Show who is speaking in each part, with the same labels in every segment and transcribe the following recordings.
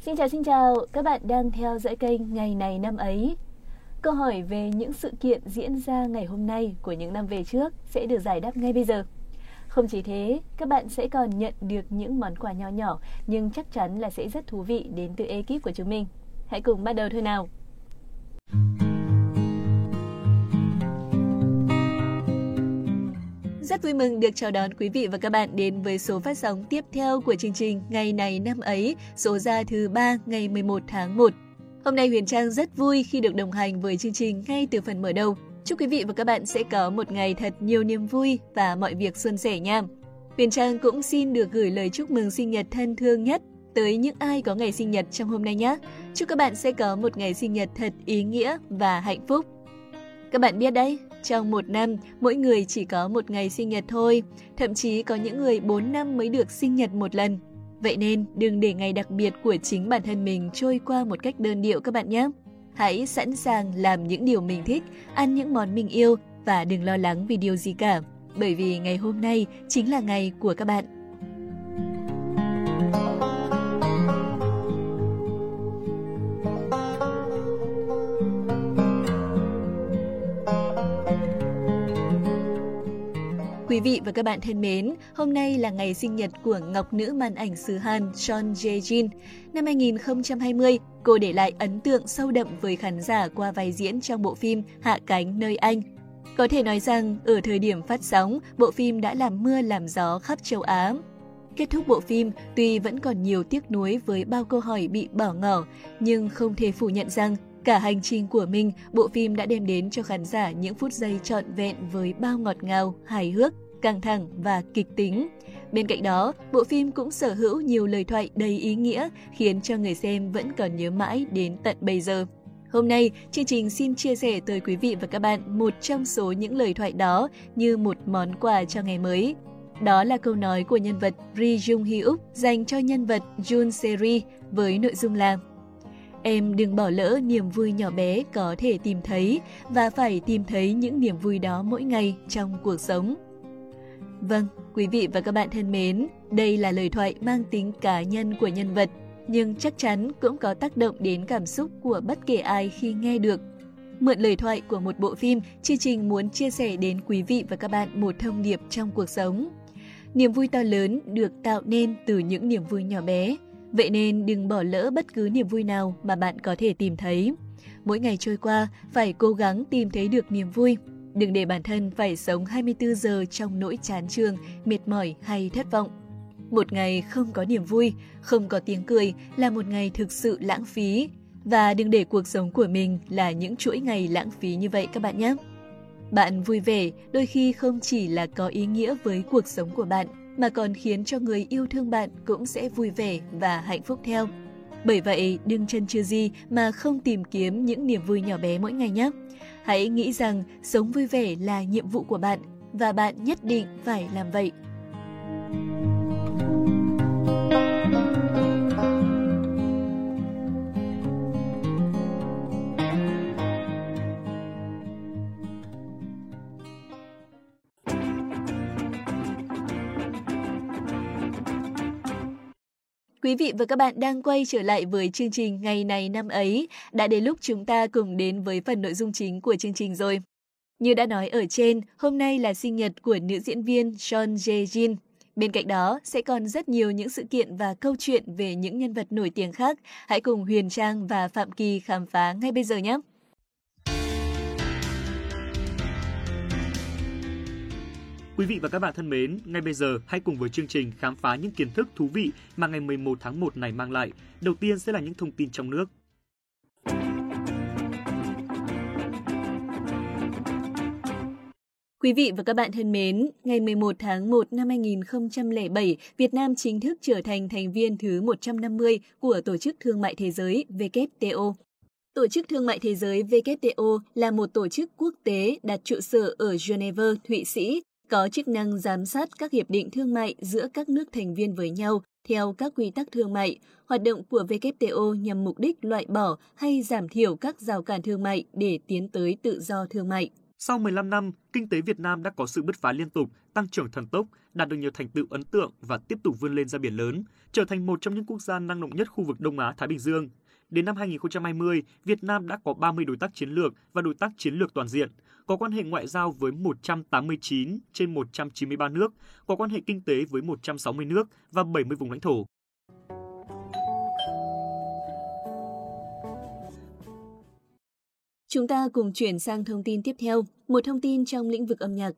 Speaker 1: Xin chào xin chào, các bạn đang theo dõi kênh Ngày này năm ấy. Câu hỏi về những sự kiện diễn ra ngày hôm nay của những năm về trước sẽ được giải đáp ngay bây giờ. Không chỉ thế, các bạn sẽ còn nhận được những món quà nhỏ nhỏ nhưng chắc chắn là sẽ rất thú vị đến từ ekip của chúng mình. Hãy cùng bắt đầu thôi nào. Rất vui mừng được chào đón quý vị và các bạn đến với số phát sóng tiếp theo của chương trình Ngày này năm ấy, số ra thứ 3 ngày 11 tháng 1. Hôm nay Huyền Trang rất vui khi được đồng hành với chương trình ngay từ phần mở đầu. Chúc quý vị và các bạn sẽ có một ngày thật nhiều niềm vui và mọi việc suôn sẻ nha. Huyền Trang cũng xin được gửi lời chúc mừng sinh nhật thân thương nhất tới những ai có ngày sinh nhật trong hôm nay nhé. Chúc các bạn sẽ có một ngày sinh nhật thật ý nghĩa và hạnh phúc. Các bạn biết đấy, trong một năm, mỗi người chỉ có một ngày sinh nhật thôi, thậm chí có những người 4 năm mới được sinh nhật một lần. Vậy nên, đừng để ngày đặc biệt của chính bản thân mình trôi qua một cách đơn điệu các bạn nhé. Hãy sẵn sàng làm những điều mình thích, ăn những món mình yêu và đừng lo lắng vì điều gì cả. Bởi vì ngày hôm nay chính là ngày của các bạn. Quý vị và các bạn thân mến, hôm nay là ngày sinh nhật của ngọc nữ màn ảnh xứ Hàn Son Jae-jin. Năm 2020, cô để lại ấn tượng sâu đậm với khán giả qua vai diễn trong bộ phim Hạ cánh nơi Anh. Có thể nói rằng, ở thời điểm phát sóng, bộ phim đã làm mưa làm gió khắp châu Á. Kết thúc bộ phim, tuy vẫn còn nhiều tiếc nuối với bao câu hỏi bị bỏ ngỏ, nhưng không thể phủ nhận rằng Cả hành trình của mình, bộ phim đã đem đến cho khán giả những phút giây trọn vẹn với bao ngọt ngào, hài hước, căng thẳng và kịch tính. Bên cạnh đó, bộ phim cũng sở hữu nhiều lời thoại đầy ý nghĩa khiến cho người xem vẫn còn nhớ mãi đến tận bây giờ. Hôm nay, chương trình xin chia sẻ tới quý vị và các bạn một trong số những lời thoại đó như một món quà cho ngày mới. Đó là câu nói của nhân vật Ri Jung Hyuk dành cho nhân vật Jun Seri với nội dung là Em đừng bỏ lỡ niềm vui nhỏ bé có thể tìm thấy và phải tìm thấy những niềm vui đó mỗi ngày trong cuộc sống. Vâng, quý vị và các bạn thân mến, đây là lời thoại mang tính cá nhân của nhân vật, nhưng chắc chắn cũng có tác động đến cảm xúc của bất kể ai khi nghe được. Mượn lời thoại của một bộ phim, chương trình muốn chia sẻ đến quý vị và các bạn một thông điệp trong cuộc sống. Niềm vui to lớn được tạo nên từ những niềm vui nhỏ bé. Vậy nên đừng bỏ lỡ bất cứ niềm vui nào mà bạn có thể tìm thấy. Mỗi ngày trôi qua, phải cố gắng tìm thấy được niềm vui. Đừng để bản thân phải sống 24 giờ trong nỗi chán trường, mệt mỏi hay thất vọng. Một ngày không có niềm vui, không có tiếng cười là một ngày thực sự lãng phí. Và đừng để cuộc sống của mình là những chuỗi ngày lãng phí như vậy các bạn nhé. Bạn vui vẻ đôi khi không chỉ là có ý nghĩa với cuộc sống của bạn, mà còn khiến cho người yêu thương bạn cũng sẽ vui vẻ và hạnh phúc theo. Bởi vậy, đừng chân chưa gì mà không tìm kiếm những niềm vui nhỏ bé mỗi ngày nhé. Hãy nghĩ rằng sống vui vẻ là nhiệm vụ của bạn và bạn nhất định phải làm vậy. Quý vị và các bạn đang quay trở lại với chương trình Ngày này năm ấy. Đã đến lúc chúng ta cùng đến với phần nội dung chính của chương trình rồi. Như đã nói ở trên, hôm nay là sinh nhật của nữ diễn viên Son Jae-jin. Bên cạnh đó, sẽ còn rất nhiều những sự kiện và câu chuyện về những nhân vật nổi tiếng khác. Hãy cùng Huyền Trang và Phạm Kỳ khám phá ngay bây giờ nhé!
Speaker 2: Quý vị và các bạn thân mến, ngay bây giờ hãy cùng với chương trình khám phá những kiến thức thú vị mà ngày 11 tháng 1 này mang lại. Đầu tiên sẽ là những thông tin trong nước.
Speaker 1: Quý vị và các bạn thân mến, ngày 11 tháng 1 năm 2007, Việt Nam chính thức trở thành thành viên thứ 150 của Tổ chức Thương mại Thế giới WTO. Tổ chức Thương mại Thế giới WTO là một tổ chức quốc tế đặt trụ sở ở Geneva, Thụy Sĩ, có chức năng giám sát các hiệp định thương mại giữa các nước thành viên với nhau theo các quy tắc thương mại. Hoạt động của WTO nhằm mục đích loại bỏ hay giảm thiểu các rào cản thương mại để tiến tới tự do thương mại.
Speaker 2: Sau 15 năm, kinh tế Việt Nam đã có sự bứt phá liên tục, tăng trưởng thần tốc, đạt được nhiều thành tựu ấn tượng và tiếp tục vươn lên ra biển lớn, trở thành một trong những quốc gia năng động nhất khu vực Đông Á Thái Bình Dương. Đến năm 2020, Việt Nam đã có 30 đối tác chiến lược và đối tác chiến lược toàn diện, có quan hệ ngoại giao với 189 trên 193 nước, có quan hệ kinh tế với 160 nước và 70 vùng lãnh thổ.
Speaker 1: Chúng ta cùng chuyển sang thông tin tiếp theo, một thông tin trong lĩnh vực âm nhạc.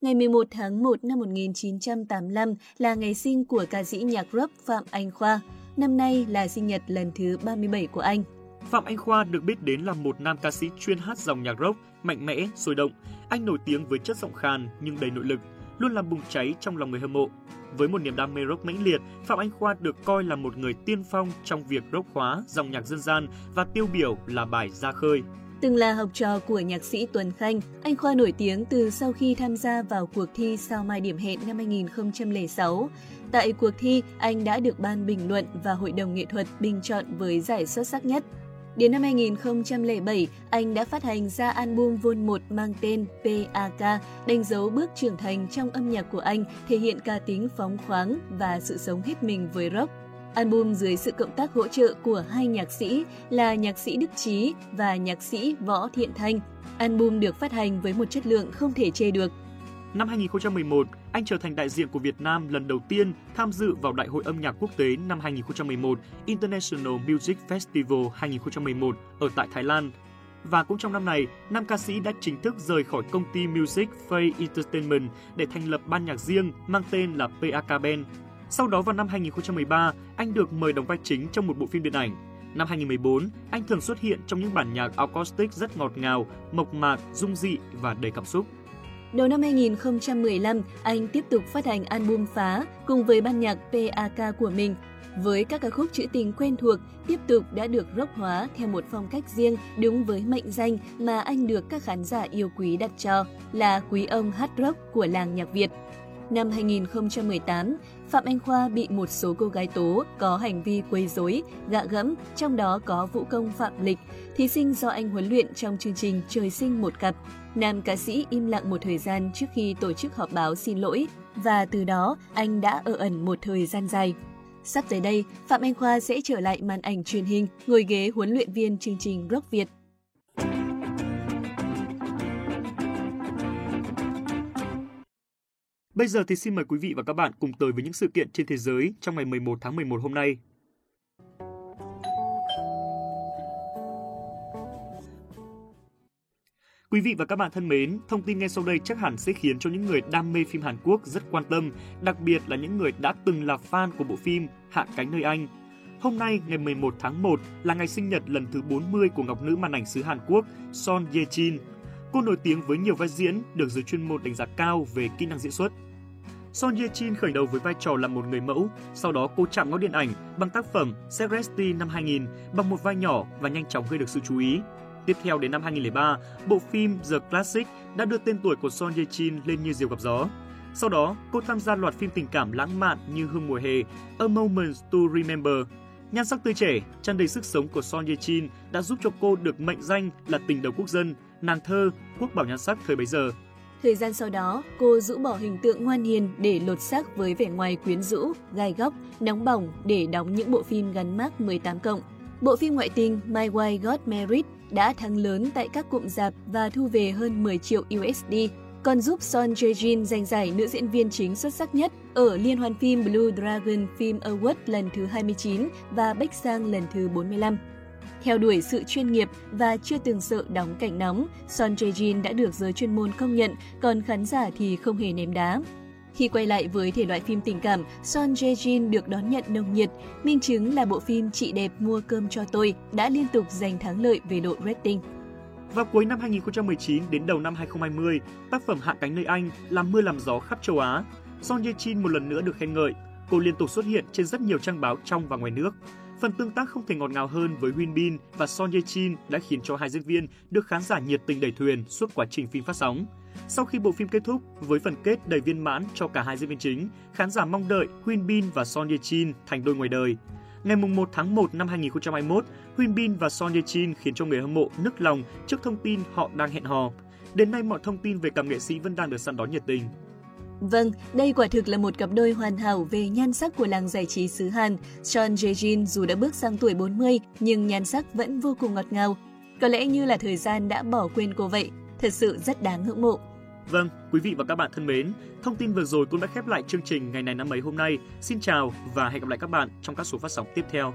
Speaker 1: Ngày 11 tháng 1 năm 1985 là ngày sinh của ca sĩ nhạc rock Phạm Anh Khoa. Năm nay là sinh nhật lần thứ 37 của anh.
Speaker 2: Phạm Anh Khoa được biết đến là một nam ca sĩ chuyên hát dòng nhạc rock, mạnh mẽ, sôi động. Anh nổi tiếng với chất giọng khàn nhưng đầy nội lực, luôn làm bùng cháy trong lòng người hâm mộ. Với một niềm đam mê rock mãnh liệt, Phạm Anh Khoa được coi là một người tiên phong trong việc rock hóa dòng nhạc dân gian và tiêu biểu là bài Ra khơi.
Speaker 1: Từng là học trò của nhạc sĩ Tuấn Khanh, anh Khoa nổi tiếng từ sau khi tham gia vào cuộc thi Sao Mai Điểm Hẹn năm 2006. Tại cuộc thi, anh đã được ban bình luận và hội đồng nghệ thuật bình chọn với giải xuất sắc nhất. Đến năm 2007, anh đã phát hành ra album Vol 1 mang tên PAK, đánh dấu bước trưởng thành trong âm nhạc của anh, thể hiện ca tính phóng khoáng và sự sống hết mình với rock. Album dưới sự cộng tác hỗ trợ của hai nhạc sĩ là nhạc sĩ Đức Trí và nhạc sĩ Võ Thiện Thanh. Album được phát hành với một chất lượng không thể chê được.
Speaker 2: Năm 2011, anh trở thành đại diện của Việt Nam lần đầu tiên tham dự vào Đại hội âm nhạc quốc tế năm 2011 International Music Festival 2011 ở tại Thái Lan. Và cũng trong năm này, nam ca sĩ đã chính thức rời khỏi công ty Music Face Entertainment để thành lập ban nhạc riêng mang tên là PAK Band. Sau đó vào năm 2013, anh được mời đóng vai chính trong một bộ phim điện ảnh. Năm 2014, anh thường xuất hiện trong những bản nhạc acoustic rất ngọt ngào, mộc mạc, dung dị và đầy cảm xúc.
Speaker 1: Đầu năm 2015, anh tiếp tục phát hành album Phá cùng với ban nhạc PAK của mình. Với các ca khúc trữ tình quen thuộc, tiếp tục đã được rock hóa theo một phong cách riêng đúng với mệnh danh mà anh được các khán giả yêu quý đặt cho là quý ông hát rock của làng nhạc Việt. Năm 2018, Phạm Anh Khoa bị một số cô gái tố có hành vi quấy rối, gạ gẫm, trong đó có vũ công Phạm Lịch, thí sinh do anh huấn luyện trong chương trình Trời sinh một cặp. Nam ca sĩ im lặng một thời gian trước khi tổ chức họp báo xin lỗi và từ đó anh đã ở ẩn một thời gian dài. Sắp tới đây, Phạm Anh Khoa sẽ trở lại màn ảnh truyền hình, ngồi ghế huấn luyện viên chương trình Rock Việt.
Speaker 2: Bây giờ thì xin mời quý vị và các bạn cùng tới với những sự kiện trên thế giới trong ngày 11 tháng 11 hôm nay. Quý vị và các bạn thân mến, thông tin ngay sau đây chắc hẳn sẽ khiến cho những người đam mê phim Hàn Quốc rất quan tâm, đặc biệt là những người đã từng là fan của bộ phim Hạ cánh nơi Anh. Hôm nay, ngày 11 tháng 1, là ngày sinh nhật lần thứ 40 của ngọc nữ màn ảnh xứ Hàn Quốc Son Ye Jin. Cô nổi tiếng với nhiều vai diễn, được giới chuyên môn đánh giá cao về kỹ năng diễn xuất. Son Ye Jin khởi đầu với vai trò là một người mẫu, sau đó cô chạm ngõ điện ảnh bằng tác phẩm Segresti năm 2000 bằng một vai nhỏ và nhanh chóng gây được sự chú ý. Tiếp theo đến năm 2003, bộ phim The Classic đã đưa tên tuổi của Son Ye Jin lên như diều gặp gió. Sau đó, cô tham gia loạt phim tình cảm lãng mạn như Hương mùa hè, A Moment to Remember. Nhan sắc tươi trẻ, tràn đầy sức sống của Son Ye Jin đã giúp cho cô được mệnh danh là tình đầu quốc dân, nàng thơ, quốc bảo nhan sắc thời bấy giờ.
Speaker 1: Thời gian sau đó, cô rũ bỏ hình tượng ngoan hiền để lột xác với vẻ ngoài quyến rũ, gai góc, nóng bỏng để đóng những bộ phim gắn mác 18 cộng. Bộ phim ngoại tình My Wife Got Married đã thắng lớn tại các cụm rạp và thu về hơn 10 triệu USD, còn giúp Son Jae-jin giành giải nữ diễn viên chính xuất sắc nhất ở Liên hoan phim Blue Dragon Film Award lần thứ 29 và Bách Sang lần thứ 45. Theo đuổi sự chuyên nghiệp và chưa từng sợ đóng cảnh nóng, Son Jae-jin đã được giới chuyên môn công nhận, còn khán giả thì không hề ném đá. Khi quay lại với thể loại phim tình cảm, Son Jae-jin được đón nhận nồng nhiệt, minh chứng là bộ phim Chị đẹp mua cơm cho tôi đã liên tục giành thắng lợi về độ rating.
Speaker 2: Vào cuối năm 2019 đến đầu năm 2020, tác phẩm Hạ cánh nơi Anh làm mưa làm gió khắp châu Á. Son Ye-jin một lần nữa được khen ngợi. Cô liên tục xuất hiện trên rất nhiều trang báo trong và ngoài nước. Phần tương tác không thể ngọt ngào hơn với Huyên Bin và Son Ye Jin đã khiến cho hai diễn viên được khán giả nhiệt tình đẩy thuyền suốt quá trình phim phát sóng. Sau khi bộ phim kết thúc với phần kết đầy viên mãn cho cả hai diễn viên chính, khán giả mong đợi Huyên Bin và Son Ye Jin thành đôi ngoài đời. Ngày 1 tháng 1 năm 2021, Huyên Bin và Son Ye Jin khiến cho người hâm mộ nức lòng trước thông tin họ đang hẹn hò. Đến nay mọi thông tin về cặp nghệ sĩ vẫn đang được săn đón nhiệt tình.
Speaker 1: Vâng, đây quả thực là một cặp đôi hoàn hảo về nhan sắc của làng giải trí xứ Hàn. Sean Jae-jin dù đã bước sang tuổi 40 nhưng nhan sắc vẫn vô cùng ngọt ngào. Có lẽ như là thời gian đã bỏ quên cô vậy, thật sự rất đáng ngưỡng mộ.
Speaker 2: Vâng, quý vị và các bạn thân mến, thông tin vừa rồi cũng đã khép lại chương trình ngày này năm ấy hôm nay. Xin chào và hẹn gặp lại các bạn trong các số phát sóng tiếp theo.